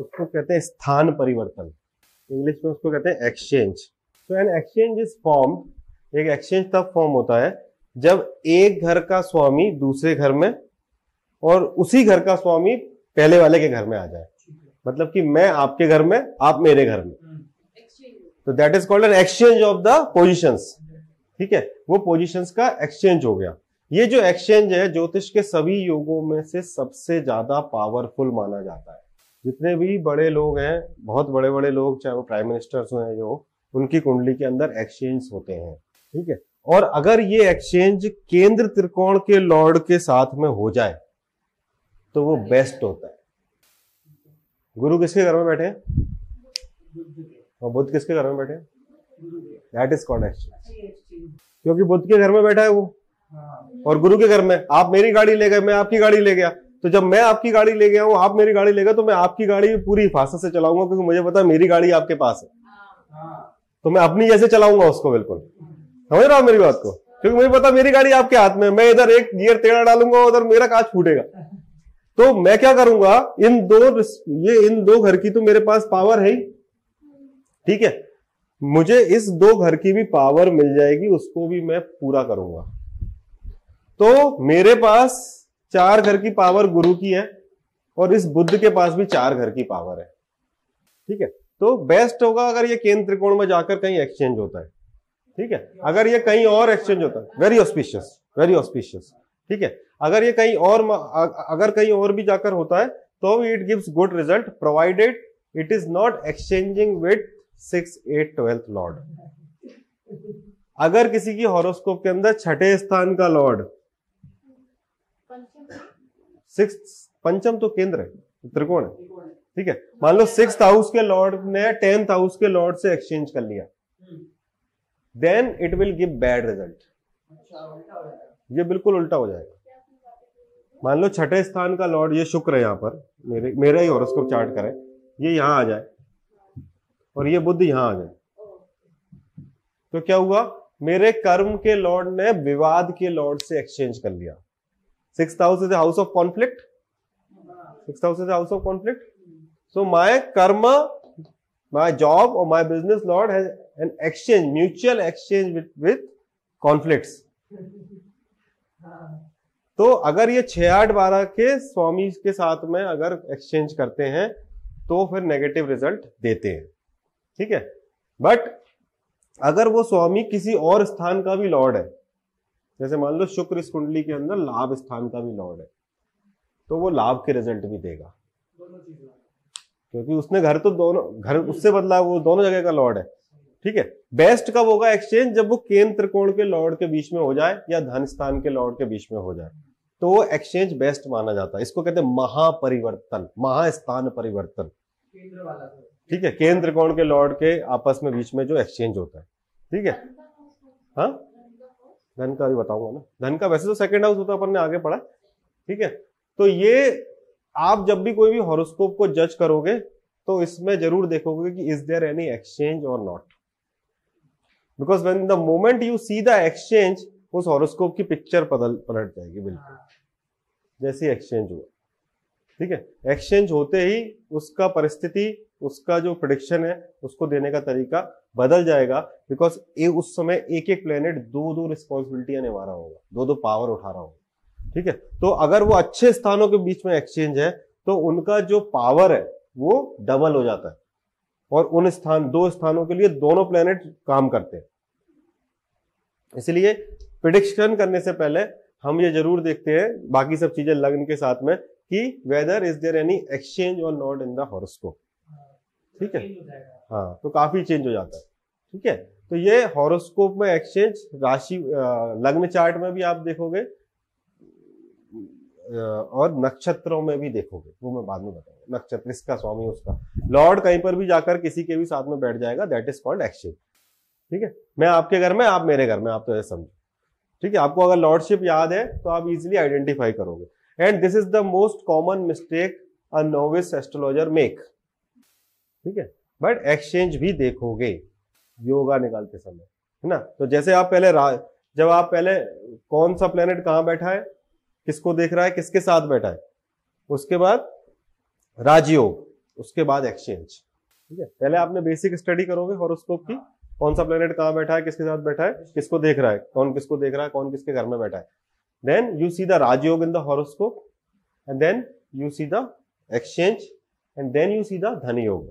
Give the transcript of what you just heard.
उसको कहते हैं स्थान परिवर्तन। इंग्लिश में उसको कहते हैं एक्सचेंज तो एन एक्सचेंज इज़ फॉर्म एक एक्सचेंज तब फॉर्म होता है जब एक घर का स्वामी दूसरे घर में और उसी घर का स्वामी पहले वाले के घर में आ जाए। मतलब कि मैं आपके घर में आप मेरे घर में। तो that is called an exchange of the positions ठीक है? वो पोजिशंस का एक्सचेंज हो गया। ये जो एक्सचेंज है ज्योतिष के सभी योगों में से सबसे ज़्यादा पावरफुल माना जाता है। जितने भी बड़े लोग हैं बहुत बड़े बड़े लोग चाहे वो प्राइम मिनिस्टर्स हैं जो उनकी कुंडली के अंदर एक्सचेंज होते हैं ठीक है? और अगर ये एक्सचेंज केंद्र त्रिकोण के लॉर्ड के साथ में हो जाए तो वो बेस्ट होता है। गुरु किसके घर में बैठे हैं? और बुद्ध किसके घर में बैठे हैं? दैट इज़ कॉल्ड एक्सचेंज क्योंकि बुद्ध के घर में बैठा है वो। और गुरु के घर में आप मेरी गाड़ी ले गए मैं आपकी गाड़ी ले गया। तो जब मैं आपकी गाड़ी ले गया हूँ, आप मेरी गाड़ी ले गए तो मैं आपकी गाड़ी पूरी हिफाजत से चलाऊँगा, क्योंकि मुझे पता है मेरी गाड़ी आपके पास है। तो मैं अपनी जैसे चलाऊँगा उसको बिल्कुल। समझ रहा हूँ मेरी बात को? क्योंकि मुझे पता मेरी गाड़ी आपके हाथ में मैं इधर एक गियर टेढ़ा डालूँगा उधर मेरा कांच फूटेगा। तो मैं क्या करूँगा? इन दो ये इन दो घर की तो मेरे पास पावर है ही। ठीक है? मुझे इस दो घर की भी पावर मिल जाएगी, उसको भी मैं पूरा करूँगा। तो मेरे पास चार घर की पावर गुरु की है और इस बुद्ध के पास भी चार घर की पावर है। ठीक है? तो बेस्ट होगा अगर ये केंद्र त्रिकोण में जाकर कहीं एक्सचेंज होता है। ठीक है? अगर ये कहीं और एक्सचेंज होता है वेरी ऑस्पिशियस वेरी ऑस्पिशियस ठीक है? अगर ये कहीं और अगर कहीं और भी जाकर होता है तो it gives good result provided it is not exchanging with six eight twelfth lord अगर किसी की हॉरोस्कोप के अंदर छठे स्थान का लॉर्ड सिक्स पंचम तो केंद्र है त्रिकोण है। ठीक है? मान लो सिक्स हाउस के लॉर्ड ने टेंथ हाउस के लॉर्ड से एक्सचेंज कर लिया। Then it will give bad result ये बिल्कुल उल्टा हो जाएगा। मान लो छठे स्थान का लॉर्ड ये शुक्र है यहाँ पर। मेरे मेरा ही हॉरोस्कोप चार्ट करें। ये यहाँ आ जाए। और ये बुद्ध यहाँ आ जाए। तो क्या हुआ? मेरे कर्म के लॉर्ड ने विवाद के लॉर्ड से एक्सचेंज कर लिया। Six house is house of conflict. Six house is house of conflict. So my karma, my job और my business lord has an exchange mutual exchange with with conflict तो अगर ये छह आठ बारह के स्वामी के साथ में अगर एक्सचेंज करते हैं तो फिर नेगेटिव रिज़ल्ट देते हैं। ठीक है? बट अगर वो स्वामी किसी और स्थान का भी लॉर्ड है जैसे मान लो शुक्र इस कुंडली के अंदर लाभ स्थान का भी लॉर्ड है तो वो लाभ के रिज़ल्ट भी देगा। क्योंकि उसने घर तो दोनों, घर उससे बदला वो दोनों जगह का लॉर्ड है, ठीक है? बेस्ट कब होगा एक्सचेंज जब वो केंद्र त्रिकोण के लॉर्ड के बीच में हो जाए या धन स्थान के लॉर्ड के बीच में हो जाए तो वो एक्सचेंज बेस्ट माना जाता है। इसको कहते हैं महापरिवर्तन, महास्थान परिवर्तन। ठीक है? केंद्र कोण के लॉर्ड के आपस में बीच में जो एक्सचेंज होता है, ठीक है? हाँ? धन का भी बताऊँगा ना। धन का वैसे तो सेकंड हाउस होता है अपन ने आगे पढ़ा ठीक है? तो ये आप जब भी कोई भी हॉरोस्कोप को जज करोगे तो इसमें ज़रूर देखोगे कि इज़ देयर एनी एक्सचेंज और not because when the moment you see the exchange उस हॉरोस्कोप की पिक्चर बदल पलट जाएगी, बिल्कुल। जैसे एक्सचेंज हुआ। ठीक है? एक्सचेंज होते ही उसका परिस्थिति उसका जो प्रोडिक्शन है, उसको देने का तरीका बदल जाएगा बिकॉज़ उस समय एक एक प्लेनेट दो दो रिस्पॉन्सिबिलिटियाँ निभा रहा होगा दो दो पावर उठा रहा होगा, ठीक है? तो अगर वो अच्छे स्थानों के बीच में एक्सचेंज है तो उनका जो पावर है, वो डबल हो जाता है। और उन स्थान, दो स्थानों के लिए दोनों प्लेनेट काम करते हैं। इसलिए प्रिडिक्शन करने से पहले हम ये ज़रूर देखते हैं, बाकी सब चीज़ें लग्न के साथ में, कि whether is there any exchange और नॉट इन द हॉरोस्कोप ठीक है? हाँ तो काफ़ी चेंज हो जाता है। ठीक है? तो ये हॉरोस्कोप में एक्सचेंज राशि लग्न चार्ट में भी आप देखोगे और नक्षत्रों में भी देखोगे। वो मैं बाद में बताऊँगा। नक्षत्र इसका स्वामी उसका। लॉर्ड कहीं पर भी जाकर किसी के भी साथ में बैठ जाएगा। दैट इज़ कॉल्ड एक्सचेंज ठीक है? मैं आपके घर में आप मेरे घर में आप तो ऐसे समझो। ठीक है? आपको अगर लॉर्डशिप याद है तो आप इजिली आइडेंटिफाई करोगे। And this is the most common mistake a novice astrologer make ठीक है? बट एक्सचेंज भी देखोगे योगा निकालते समय, है ना? तो जैसे आप पहले जब आप पहले कौन सा प्लेनेट कहाँ बैठा है, किसको देख रहा है, किसके साथ बैठा है, उसके बाद राजयोग, उसके बाद एक्सचेंज ठीक है? पहले आपने बेसिक स्टडी करोगे हॉरोस्कोप की, कौन सा प्लेनेट कहाँ बैठा है, किसके साथ बैठा है, किसको देख रहा है, कौन किसको देख रहा है, कौन किसके घर में बैठा है। Then you see the rajyoga in the horoscope and then you see the exchange, and then you see the dhani yoga